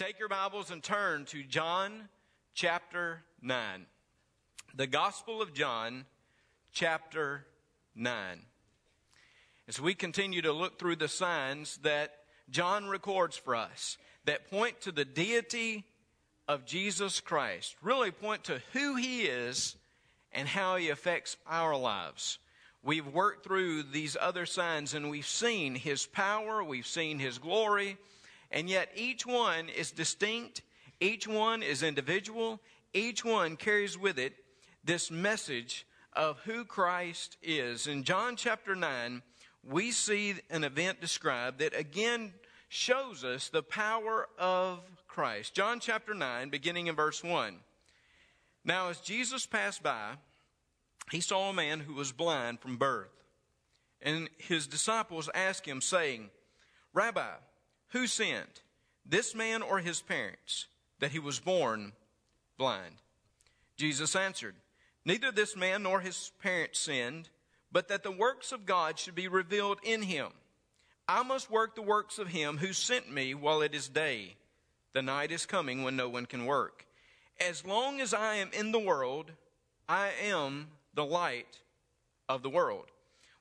Take your Bibles and turn to John chapter 9. The Gospel of John chapter 9. As we continue to look through the signs that John records for us that point to the deity of Jesus Christ, really point to who he is and how he affects our lives. We've worked through these other signs and we've seen his power, we've seen his glory, and yet each one is distinct, each one is individual, each one carries with it this message of who Christ is. In John chapter 9, we see an event described that again shows us the power of Christ. John chapter 9, beginning in verse 1. Now, as Jesus passed by, he saw a man who was blind from birth. And his disciples asked him, saying, Rabbi, who sinned, this man or his parents, that he was born blind? Jesus answered, Neither this man nor his parents sinned, but that the works of God should be revealed in him. I must work the works of him who sent me while it is day. The night is coming when no one can work. As long as I am in the world, I am the light of the world.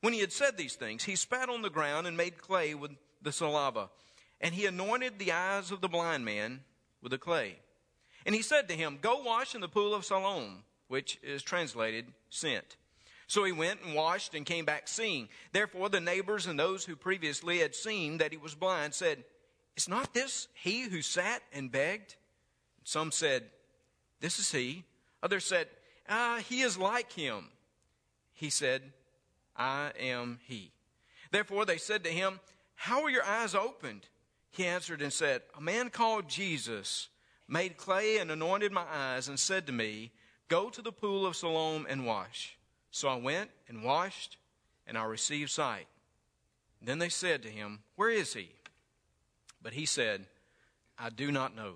When he had said these things, he spat on the ground and made clay with the saliva, and he anointed the eyes of the blind man with the clay. And he said to him, Go wash in the pool of Siloam, which is translated sent. So he went and washed and came back seeing. Therefore, the neighbors and those who previously had seen that he was blind said, Is not this he who sat and begged? Some said, This is he. Others said, Ah, he is like him. He said, I am he. Therefore they said to him, How were your eyes opened? He answered and said, A man called Jesus made clay and anointed my eyes and said to me, Go to the pool of Siloam and wash. So I went and washed, and I received sight. Then they said to him, Where is he? But he said, I do not know.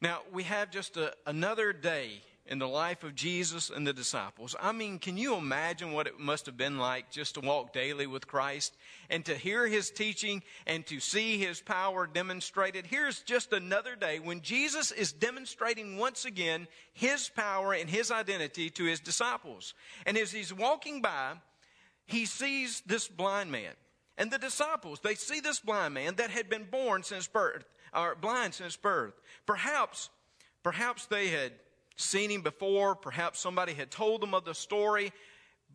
Now, we have just a, another day in the life of Jesus and the disciples. I mean, can you imagine what it must have been like just to walk daily with Christ and to hear his teaching and to see his power demonstrated? Here's just another day when Jesus is demonstrating once again his power and his identity to his disciples. And as he's walking by, he sees this blind man. And the disciples, they see this blind man that had been born since birth, or blind since birth. Perhaps, perhaps they had seen him before. Perhaps somebody had told them of the story,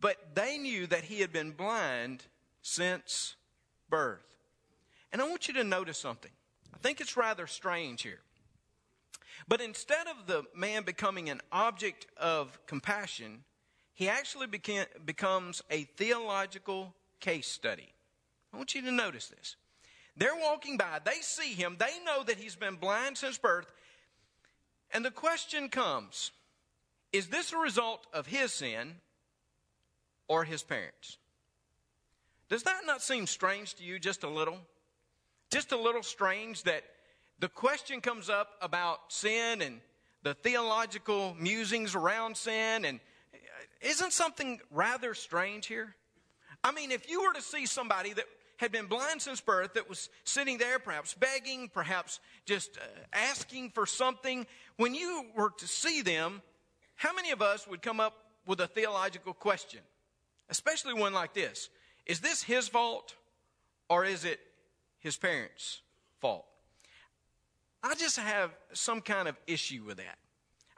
but they knew that he had been blind since birth. And I want you to notice something. I think it's rather strange here. But instead of the man becoming an object of compassion, he actually became, becomes a theological case study. I want you to notice this. They're walking by, they see him, they know that he's been blind since birth, and the question comes is this a result of his sin or his parents? Does that not seem strange to you just a little? Just a little strange that the question comes up about sin and the theological musings around sin and uh, isn't something rather strange here? I mean, if you were to see somebody that had been blind since birth that was sitting there, perhaps begging, perhaps just uh, asking for something, when you were to see them, how many of us would come up with a theological question? Especially one like this Is this his fault or is it his parents' fault? I just have some kind of issue with that.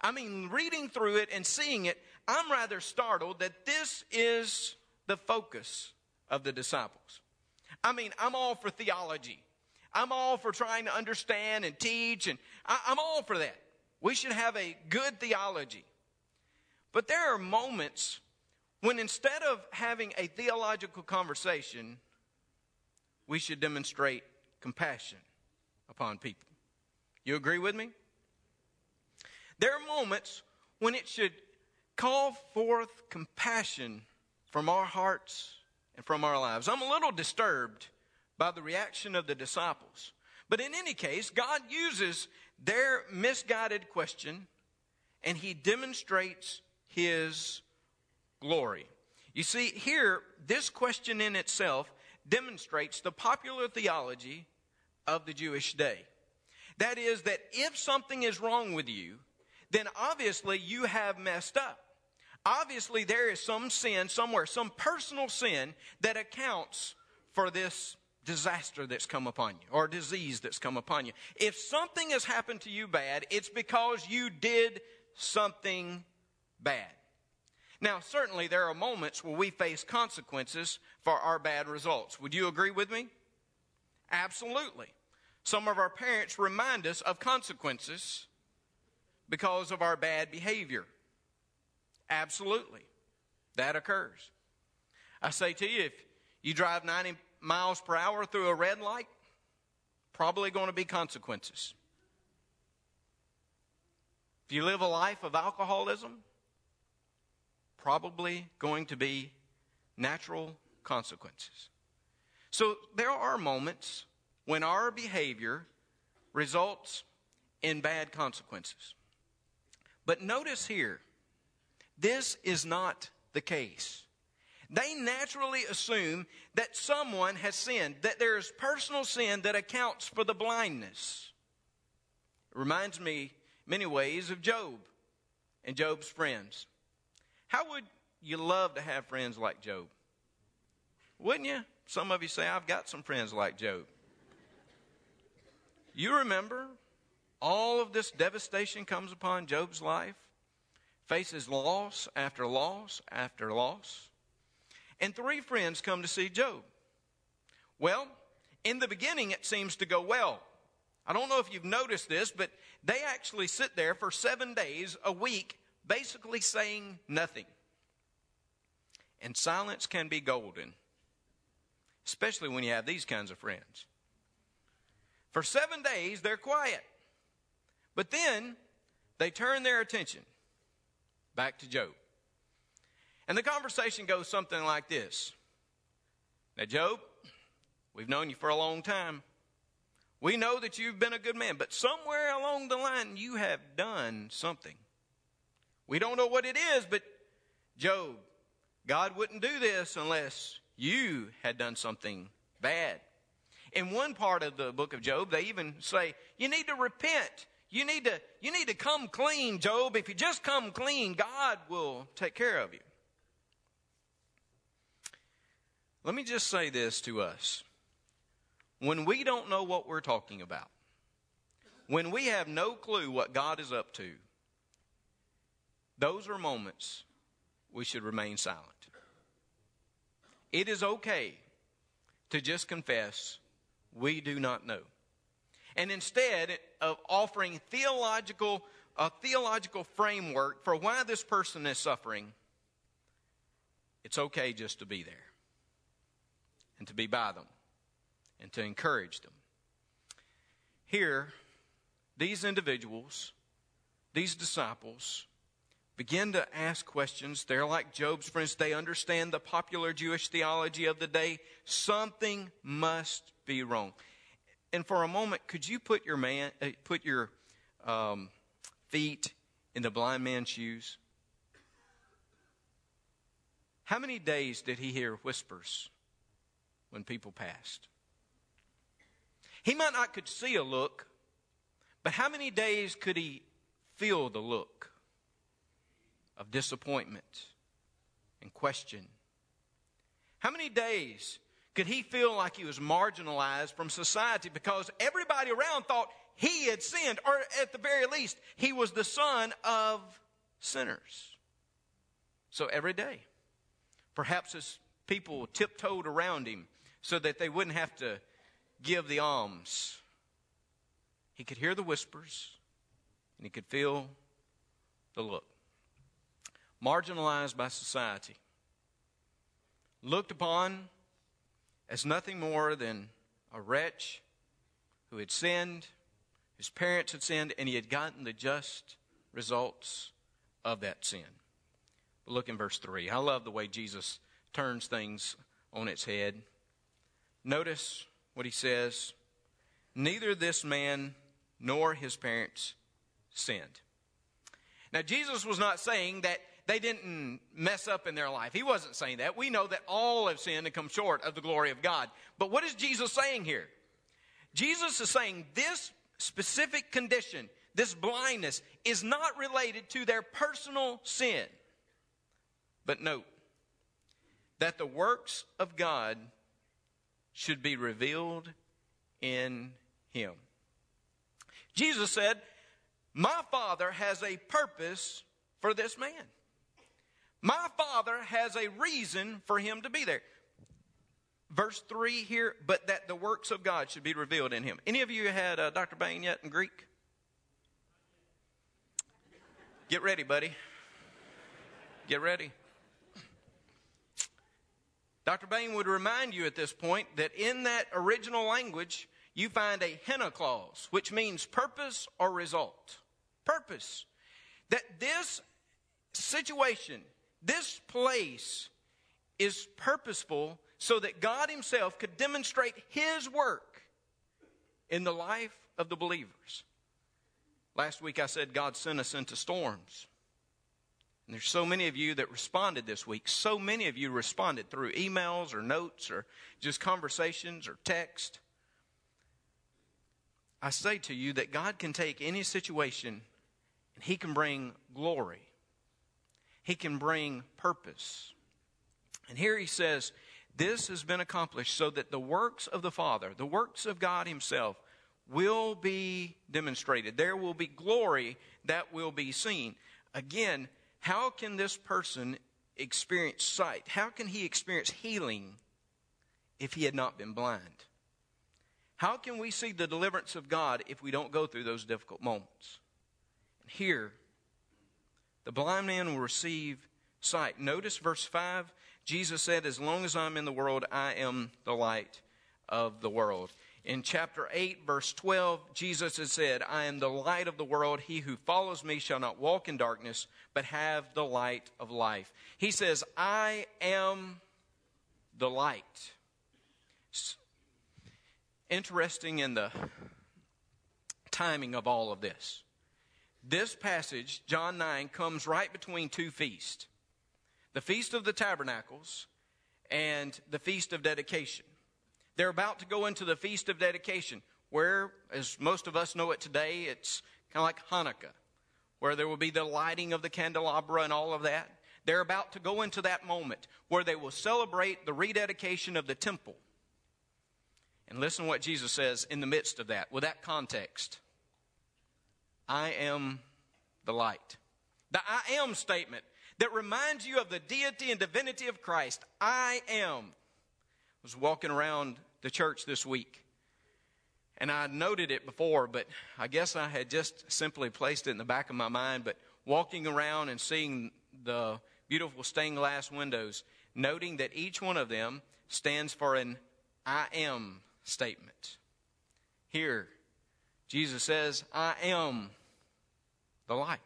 I mean, reading through it and seeing it, I'm rather startled that this is the focus of the disciples. I mean, I'm all for theology. I'm all for trying to understand and teach, and I, I'm all for that. We should have a good theology. But there are moments when instead of having a theological conversation, we should demonstrate compassion upon people. You agree with me? There are moments when it should call forth compassion from our hearts and from our lives. I'm a little disturbed by the reaction of the disciples. But in any case, God uses their misguided question and he demonstrates his glory. You see, here, this question in itself demonstrates the popular theology of the Jewish day. That is, that if something is wrong with you, then obviously you have messed up. Obviously, there is some sin somewhere, some personal sin that accounts for this disaster that's come upon you or disease that's come upon you. If something has happened to you bad, it's because you did something bad. Now, certainly there are moments where we face consequences for our bad results. Would you agree with me? Absolutely. Some of our parents remind us of consequences because of our bad behavior. Absolutely. That occurs. I say to you, if you drive 90 miles per hour through a red light, probably going to be consequences. If you live a life of alcoholism, probably going to be natural consequences. So there are moments when our behavior results in bad consequences. But notice here, this is not the case. They naturally assume that someone has sinned, that there is personal sin that accounts for the blindness. It reminds me, many ways, of Job and Job's friends. How would you love to have friends like Job? Wouldn't you? Some of you say, I've got some friends like Job. You remember all of this devastation comes upon Job's life, faces loss after loss after loss. And three friends come to see Job. Well, in the beginning, it seems to go well. I don't know if you've noticed this, but they actually sit there for seven days a week, basically saying nothing. And silence can be golden, especially when you have these kinds of friends. For seven days, they're quiet. But then they turn their attention back to Job. And the conversation goes something like this Now, Job, we've known you for a long time. We know that you've been a good man, but somewhere along the line you have done something. We don't know what it is, but Job, God wouldn't do this unless you had done something bad. In one part of the book of Job, they even say, You need to repent. You need to, you need to come clean, Job. If you just come clean, God will take care of you. Let me just say this to us. When we don't know what we're talking about, when we have no clue what God is up to, those are moments we should remain silent. It is okay to just confess we do not know. And instead of offering theological a theological framework for why this person is suffering, it's okay just to be there and to be by them and to encourage them. Here, these individuals, these disciples, begin to ask questions. They're like Job's friends. They understand the popular Jewish theology of the day. Something must be wrong. And for a moment, could you put your man, uh, put your um, feet in the blind man's shoes? How many days did he hear whispers when people passed. He might not could see a look, but how many days could he feel the look of disappointment and question? How many days could he feel like he was marginalized from society because everybody around thought he had sinned, or at the very least, he was the son of sinners? So every day, perhaps as people tiptoed around him, so that they wouldn't have to give the alms. He could hear the whispers and he could feel the look. Marginalized by society, looked upon as nothing more than a wretch who had sinned, his parents had sinned, and he had gotten the just results of that sin. But look in verse 3. I love the way Jesus turns things on its head. Notice what he says neither this man nor his parents sinned. Now, Jesus was not saying that they didn't mess up in their life. He wasn't saying that. We know that all have sinned and come short of the glory of God. But what is Jesus saying here? Jesus is saying this specific condition, this blindness, is not related to their personal sin. But note that the works of God should be revealed in him. Jesus said, My Father has a purpose for this man. My Father has a reason for him to be there. Verse 3 here, but that the works of God should be revealed in him. Any of you had uh, Dr. Bain yet in Greek? Get ready, buddy. Get ready. Dr. Bain would remind you at this point that in that original language, you find a hina clause, which means purpose or result. Purpose. That this situation, this place, is purposeful so that God Himself could demonstrate His work in the life of the believers. Last week I said God sent us into storms. And there's so many of you that responded this week. So many of you responded through emails or notes or just conversations or text. I say to you that God can take any situation and He can bring glory. He can bring purpose. And here He says, This has been accomplished so that the works of the Father, the works of God Himself, will be demonstrated. There will be glory that will be seen. Again, how can this person experience sight? How can he experience healing if he had not been blind? How can we see the deliverance of God if we don't go through those difficult moments? And here, the blind man will receive sight. Notice verse 5 Jesus said, As long as I'm in the world, I am the light of the world. In chapter 8, verse 12, Jesus has said, I am the light of the world. He who follows me shall not walk in darkness, but have the light of life. He says, I am the light. Interesting in the timing of all of this. This passage, John 9, comes right between two feasts the Feast of the Tabernacles and the Feast of Dedication. They're about to go into the Feast of Dedication, where, as most of us know it today, it's kind of like Hanukkah, where there will be the lighting of the candelabra and all of that. They're about to go into that moment where they will celebrate the rededication of the temple. And listen what Jesus says in the midst of that, with that context. I am the light. The I am statement that reminds you of the deity and divinity of Christ. I am was walking around the church this week. And I noted it before, but I guess I had just simply placed it in the back of my mind. But walking around and seeing the beautiful stained glass windows, noting that each one of them stands for an I am statement. Here, Jesus says, I am the light.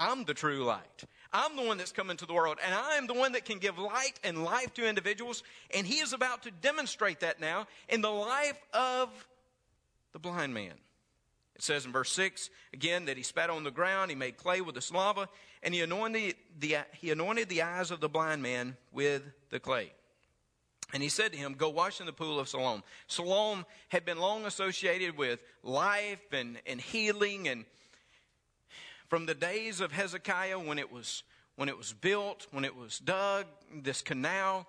I'm the true light. I'm the one that's come into the world, and I am the one that can give light and life to individuals. And he is about to demonstrate that now in the life of the blind man. It says in verse 6 again that he spat on the ground, he made clay with the slava, and he anointed the, he anointed the eyes of the blind man with the clay. And he said to him, Go wash in the pool of Siloam. Siloam had been long associated with life and, and healing and from the days of Hezekiah when it was when it was built, when it was dug, this canal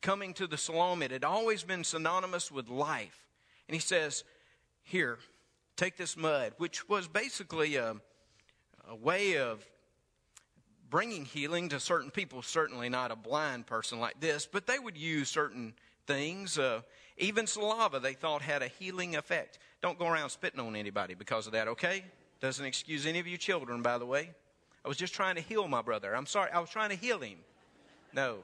coming to the Siloam, it had always been synonymous with life. And he says, Here, take this mud, which was basically a, a way of bringing healing to certain people, certainly not a blind person like this, but they would use certain things. Uh, even saliva they thought had a healing effect. Don't go around spitting on anybody because of that, okay? Doesn't excuse any of you children, by the way. I was just trying to heal my brother. I'm sorry, I was trying to heal him. No.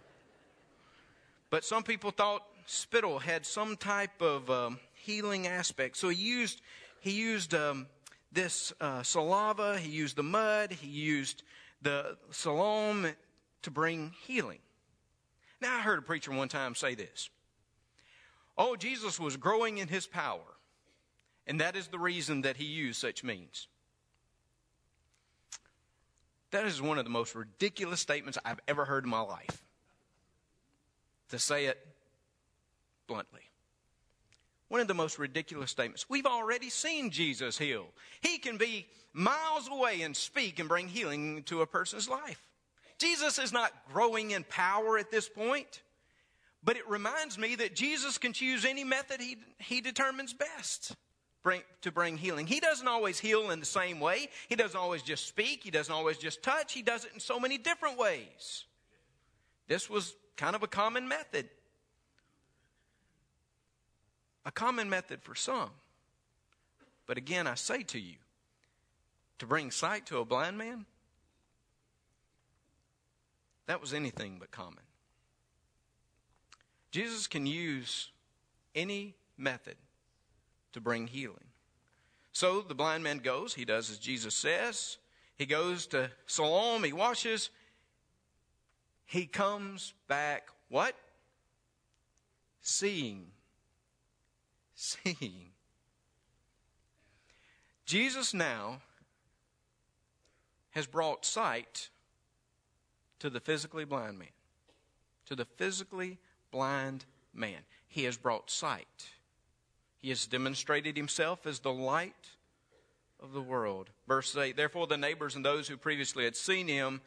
But some people thought spittle had some type of um, healing aspect. So he used, he used um, this uh, saliva, he used the mud, he used the Siloam to bring healing. Now, I heard a preacher one time say this Oh, Jesus was growing in his power, and that is the reason that he used such means. That is one of the most ridiculous statements I've ever heard in my life. To say it bluntly. One of the most ridiculous statements. We've already seen Jesus heal. He can be miles away and speak and bring healing to a person's life. Jesus is not growing in power at this point, but it reminds me that Jesus can choose any method he, he determines best bring, to bring healing. He doesn't always heal in the same way. He doesn't always just speak. He doesn't always just touch. He does it in so many different ways. This was kind of a common method. A common method for some. But again, I say to you, to bring sight to a blind man, that was anything but common. Jesus can use any method to bring healing. So the blind man goes, he does as Jesus says. He goes to Siloam, he washes. He comes back what? Seeing. Seeing. Jesus now has brought sight to the physically blind man. To the physically blind man. He has brought sight. He has demonstrated himself as the light of the world. Verse 8 Therefore, the neighbors and those who previously had seen him,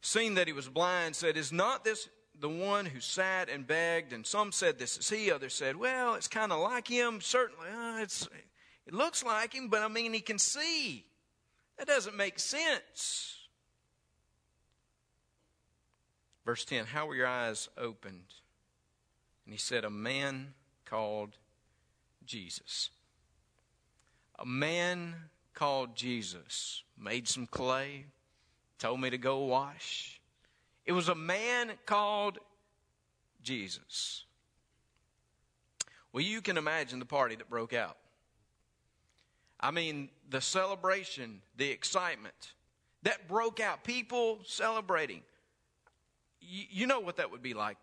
seeing that he was blind, said, Is not this the one who sat and begged? And some said, This is he. Others said, Well, it's kind of like him. Certainly, uh, it's, it looks like him, but I mean, he can see. That doesn't make sense. Verse 10 How were your eyes opened? And he said, A man called Jesus. A man called Jesus made some clay, told me to go wash. It was a man called Jesus. Well, you can imagine the party that broke out. I mean, the celebration, the excitement that broke out, people celebrating. You, you know what that would be like.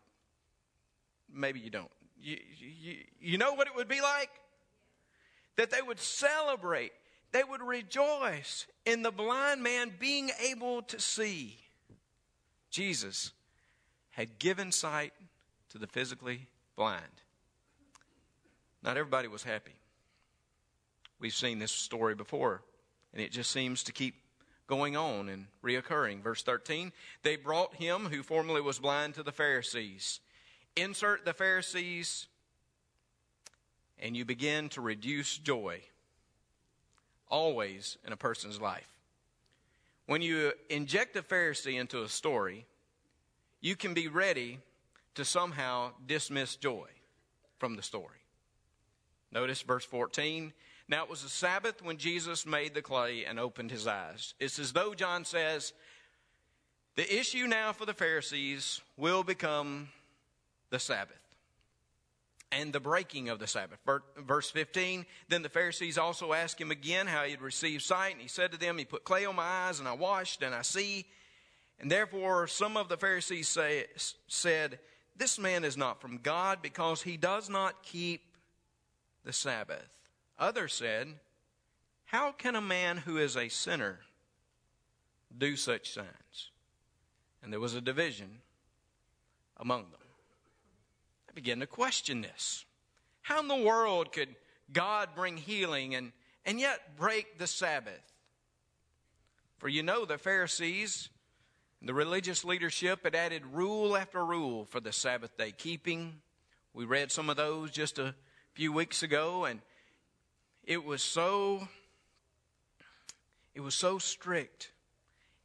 Maybe you don't. You, you, you know what it would be like? That they would celebrate, they would rejoice in the blind man being able to see. Jesus had given sight to the physically blind. Not everybody was happy. We've seen this story before, and it just seems to keep going on and reoccurring. Verse 13 They brought him who formerly was blind to the Pharisees. Insert the Pharisees, and you begin to reduce joy always in a person's life. When you inject a Pharisee into a story, you can be ready to somehow dismiss joy from the story. Notice verse 14. Now it was the Sabbath when Jesus made the clay and opened his eyes. It's as though John says, the issue now for the Pharisees will become the Sabbath and the breaking of the Sabbath. Verse 15 Then the Pharisees also asked him again how he had received sight, and he said to them, He put clay on my eyes, and I washed, and I see. And therefore, some of the Pharisees say, said, This man is not from God because he does not keep the Sabbath. Others said, How can a man who is a sinner do such signs? And there was a division among them. I began to question this. How in the world could God bring healing and, and yet break the Sabbath? For you know, the Pharisees, the religious leadership had added rule after rule for the Sabbath day keeping. We read some of those just a few weeks ago, and it was so it was so strict.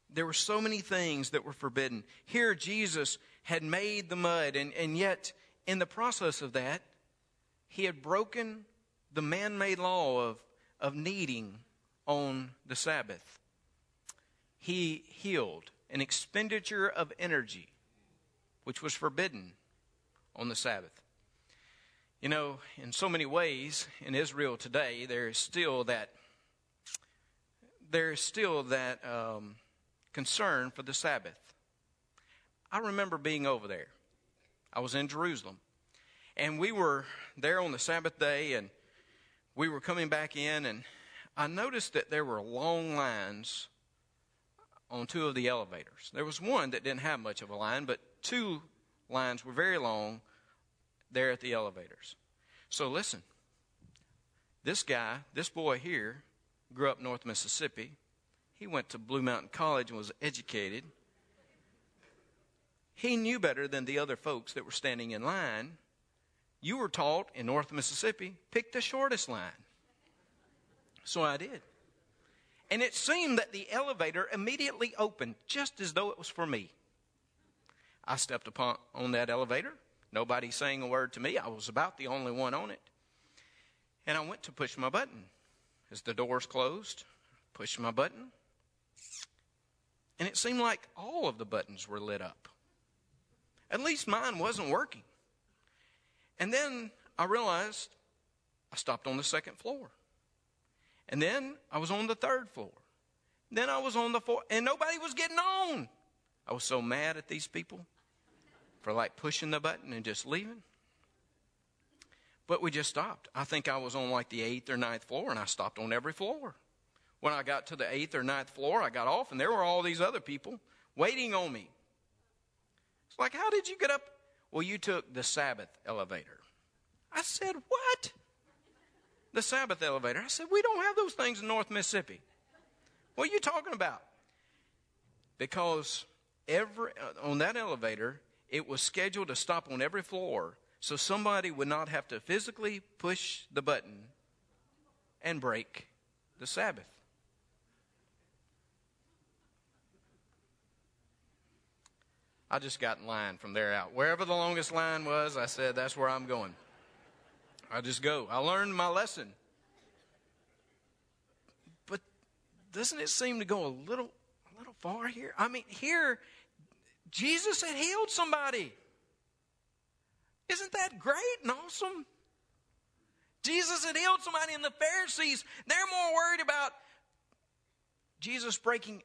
There were so many things that were forbidden. Here Jesus had made the mud, and, and yet in the process of that, he had broken the man made law of, of kneading on the Sabbath. He healed an expenditure of energy, which was forbidden on the Sabbath. You know, in so many ways in Israel today, there is still that there is still that um, concern for the Sabbath. I remember being over there I was in Jerusalem. And we were there on the Sabbath day, and we were coming back in, and I noticed that there were long lines on two of the elevators. There was one that didn't have much of a line, but two lines were very long there at the elevators. So listen, This guy, this boy here, grew up North Mississippi. He went to Blue Mountain College and was educated. He knew better than the other folks that were standing in line. You were taught in North Mississippi, pick the shortest line. So I did. And it seemed that the elevator immediately opened, just as though it was for me. I stepped upon on that elevator. Nobody saying a word to me. I was about the only one on it. And I went to push my button. As the doors closed, pushed my button. And it seemed like all of the buttons were lit up. At least mine wasn't working. And then I realized I stopped on the second floor. And then I was on the third floor. Then I was on the fourth, and nobody was getting on. I was so mad at these people for like pushing the button and just leaving. But we just stopped. I think I was on like the eighth or ninth floor, and I stopped on every floor. When I got to the eighth or ninth floor, I got off, and there were all these other people waiting on me. It's like, how did you get up? Well, you took the Sabbath elevator. I said, what? The Sabbath elevator. I said, we don't have those things in North Mississippi. What are you talking about? Because every uh, on that elevator, it was scheduled to stop on every floor so somebody would not have to physically push the button and break the Sabbath. I just got in line from there out. Wherever the longest line was, I said, that's where I'm going. I just go. I learned my lesson. But doesn't it seem to go a little a little far here? I mean, here Jesus had healed somebody. Isn't that great and awesome? Jesus had healed somebody, and the Pharisees, they're more worried about Jesus breaking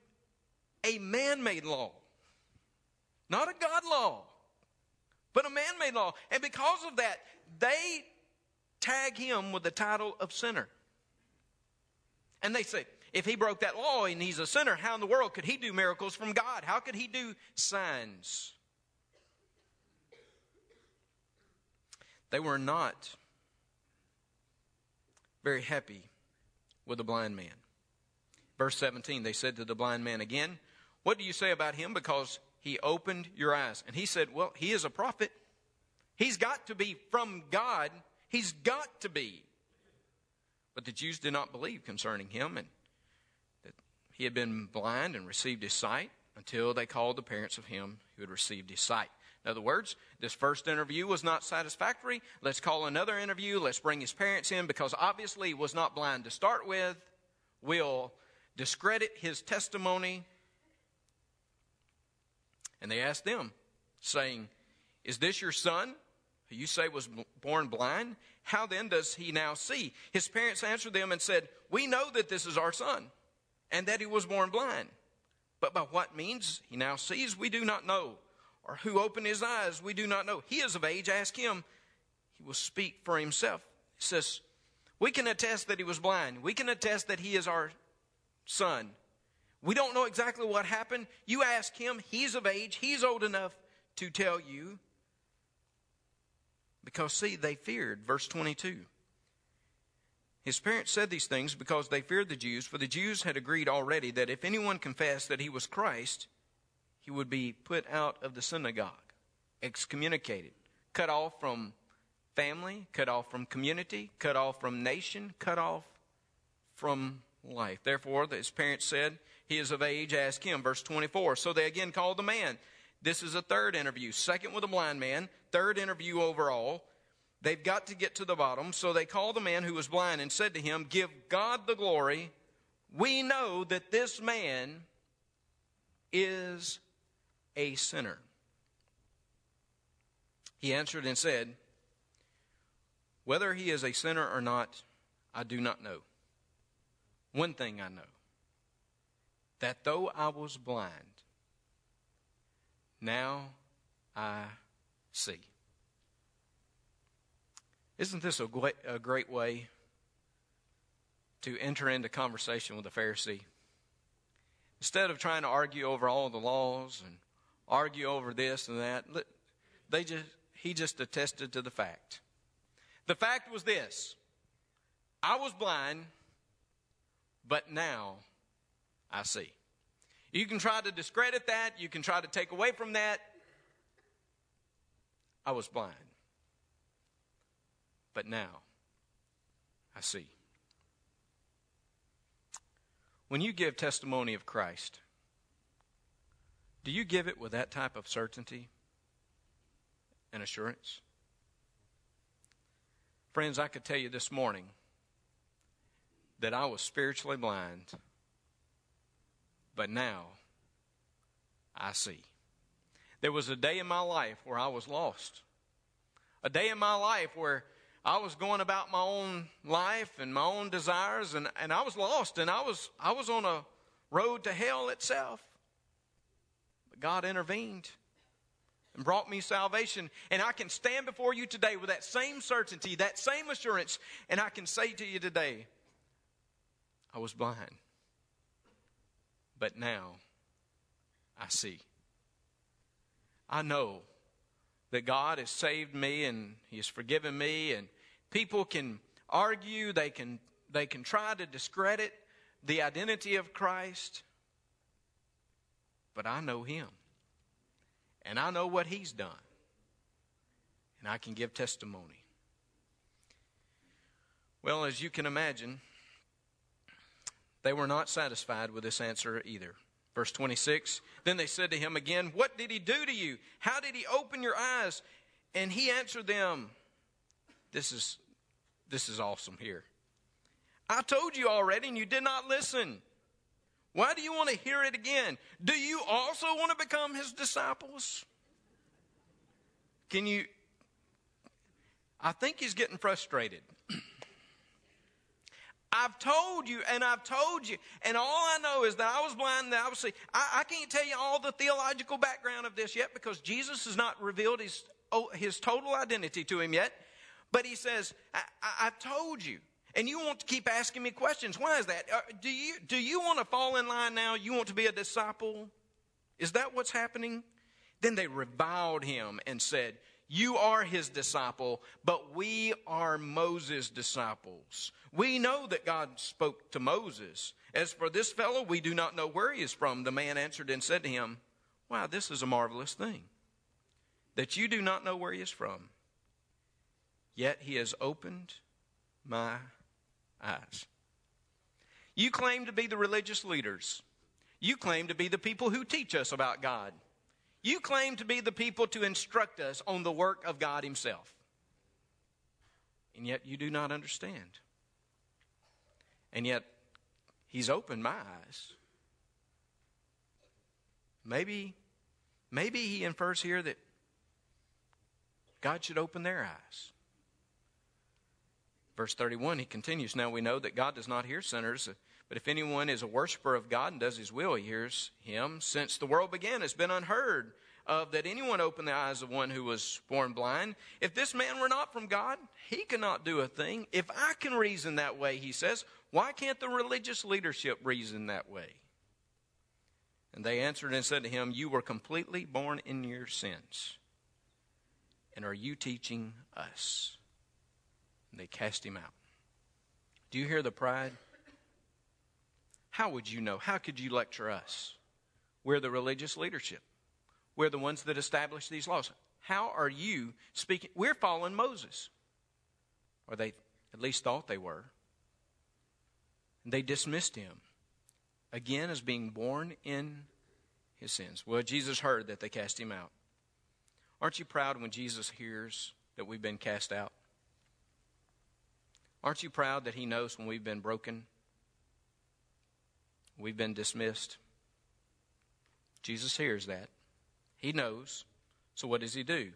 a man made law not a God law, but a man made law. And because of that, they tag him with the title of sinner. And they say, if he broke that law and he's a sinner, how in the world could he do miracles from God? How could he do signs? They were not very happy with the blind man. Verse 17, they said to the blind man again, What do you say about him? Because he opened your eyes. And he said, Well, he is a prophet. He's got to be from God. He's got to be. But the Jews did not believe concerning him and that he had been blind and received his sight until they called the parents of him who had received his sight. In other words, this first interview was not satisfactory. Let's call another interview. Let's bring his parents in because obviously he was not blind to start with. We'll discredit his testimony and they asked them, saying, Is this your son, who you say was born blind? How then does he now see? His parents answered them and said, We know that this is our son, and that he was born blind. But by what means he now sees, we do not know. Or who opened his eyes, we do not know. He is of age, ask him. He will speak for himself. He says, We can attest that he was blind. We can attest that he is our son. We don't know exactly what happened. You ask him, he's of age, he's old enough to tell you. Because, see, they feared. Verse 22. His parents said these things because they feared the Jews, for the Jews had agreed already that if anyone confessed that he was Christ, he would be put out of the synagogue, excommunicated, cut off from family, cut off from community, cut off from nation, cut off from life. Therefore, his parents said, he is of age, ask him. Verse 24. So they again called the man. This is a third interview. Second with a blind man, third interview overall. They've got to get to the bottom. So they called the man who was blind and said to him, Give God the glory. We know that this man is a sinner. He answered and said, Whether he is a sinner or not, I do not know. One thing I know that though I was blind, now I see. Isn't this a great, a great way to enter into conversation with a Pharisee? Instead of trying to argue over all the laws and argue over this and that, they just, he just attested to the fact. The fact was this I was blind, but now I see. You can try to discredit that, you can try to take away from that. I was blind, but now I see. When you give testimony of Christ, do you give it with that type of certainty and assurance? Friends, I could tell you this morning that I was spiritually blind, but now I see. There was a day in my life where I was lost. A day in my life where I was going about my own life and my own desires and, and I was lost and I was I was on a road to hell itself. But God intervened and brought me salvation. And I can stand before you today with that same certainty, that same assurance, and I can say to you today, I was blind. But now I see. I know that God has saved me and He has forgiven me, and people can argue, they can, they can try to discredit the identity of Christ, but I know Him. And I know what He's done. And I can give testimony. Well, as you can imagine, they were not satisfied with this answer either. Verse 26 Then they said to him again, What did he do to you? How did he open your eyes? And he answered them, This is, this is awesome here. I told you already, and you did not listen. Why do you want to hear it again? Do you also want to become his disciples? Can you? I think he's getting frustrated. I've told you and I've told you, and all I know is that I was blind and obviously I, I can't tell you all the theological background of this yet because Jesus has not revealed his, oh, his total identity to him yet. But he says, I, I, have told you. And you want to keep asking me questions. Why is that? Uh, do, you, do you want to fall in line now? You want to be a disciple? Is that what's happening? Then they reviled him and said, you are his disciple, but we are Moses' disciples. We know that God spoke to Moses. As for this fellow, we do not know where he is from. The man answered and said to him, Wow, this is a marvelous thing, that you do not know where he is from. Yet he has opened my eyes. You claim to be the religious leaders. You claim to be the people who teach us about God. You claim to be the people to instruct us on the work of God Himself. And yet you do not understand. And yet He's opened my eyes. Maybe, maybe He infers here that God should open their eyes. Verse 31, he continues Now we know that God does not hear sinners but if anyone is a worshiper of God and does his will, he hears him. Since the world began, it's been unheard of that anyone opened the eyes of one who was born blind. If this man were not from God, he cannot do a thing. If I can reason that way, he says, why can't the religious leadership reason that way? And they answered and said to him, You were completely born in your sins. And are you teaching us? And they cast him out. Do you hear the pride? How would you know? How could you lecture us? We're the religious leadership. We're the ones that establish these laws. How are you speaking? We're following Moses. Or they at least thought they were. They dismissed him again as being born in his sins. Well, Jesus heard that they cast him out. Aren't you proud when Jesus hears that we've been cast out? Aren't you proud that he knows when we've been broken? We've been dismissed. Jesus hears that. He knows. So what does he do?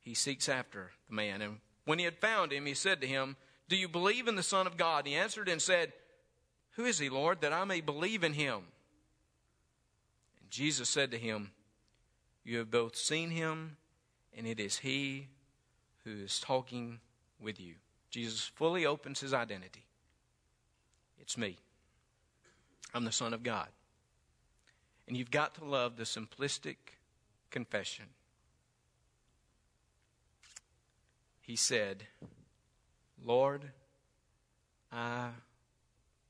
He seeks after the man. And when he had found him, he said to him, Do you believe in the Son of God? He answered and said, Who is he, Lord, that I may believe in him? And Jesus said to him, You have both seen him, and it is he who is talking with you. Jesus fully opens his identity. It's me. I'm the Son of God. And you've got to love the simplistic confession. He said, Lord, I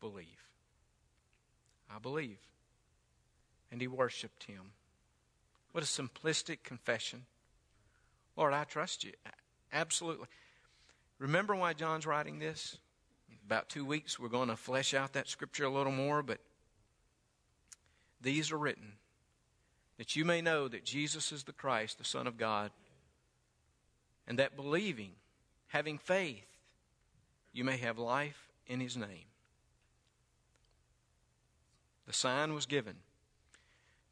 believe. I believe. And he worshiped him. What a simplistic confession. Lord, I trust you. Absolutely. Remember why John's writing this? About two weeks, we're going to flesh out that scripture a little more, but these are written that you may know that Jesus is the Christ, the Son of God, and that believing, having faith, you may have life in His name. The sign was given.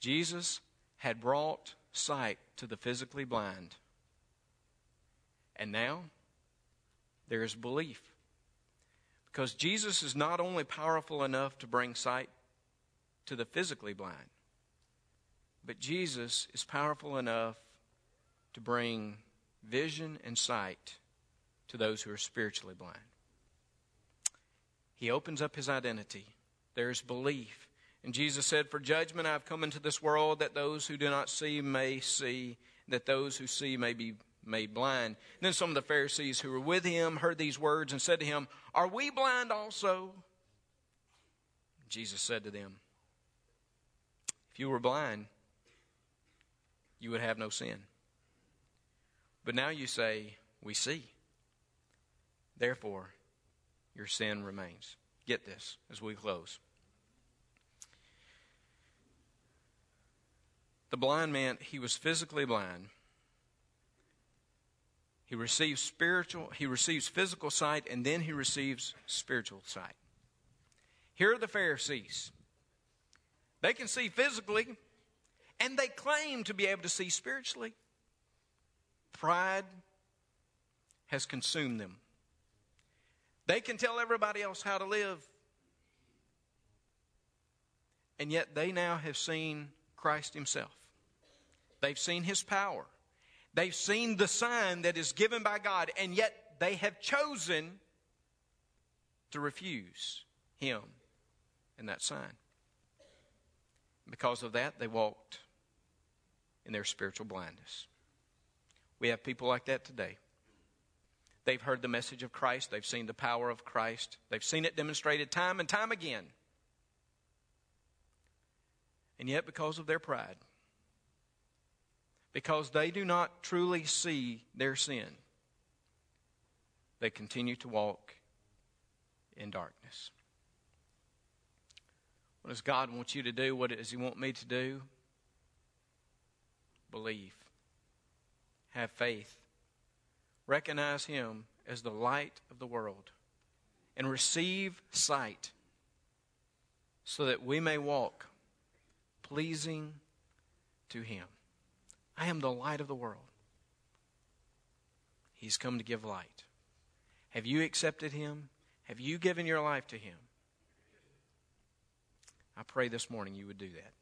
Jesus had brought sight to the physically blind. And now there is belief. Because Jesus is not only powerful enough to bring sight to the physically blind, but Jesus is powerful enough to bring vision and sight to those who are spiritually blind. He opens up his identity. There's belief. And Jesus said, For judgment I've come into this world that those who do not see may see, that those who see may be made blind. And then some of the Pharisees who were with him heard these words and said to him, Are we blind also? Jesus said to them, If you were blind, you would have no sin. But now you say, We see. Therefore, your sin remains. Get this as we close. The blind man, he was physically blind. He receives spiritual, he receives physical sight, and then he receives spiritual sight. Here are the Pharisees. They can see physically, and they claim to be able to see spiritually. Pride has consumed them. They can tell everybody else how to live. And yet they now have seen Christ Himself. They've seen His power. They've seen the sign that is given by God, and yet they have chosen to refuse Him and that sign. Because of that, they walked in their spiritual blindness. We have people like that today. They've heard the message of Christ, they've seen the power of Christ, they've seen it demonstrated time and time again. And yet, because of their pride, because they do not truly see their sin, they continue to walk in darkness. What does God want you to do? What does He want me to do? Believe. Have faith. Recognize Him as the light of the world. And receive sight so that we may walk pleasing to Him. I am the light of the world. He's come to give light. Have you accepted Him? Have you given your life to Him? I pray this morning you would do that.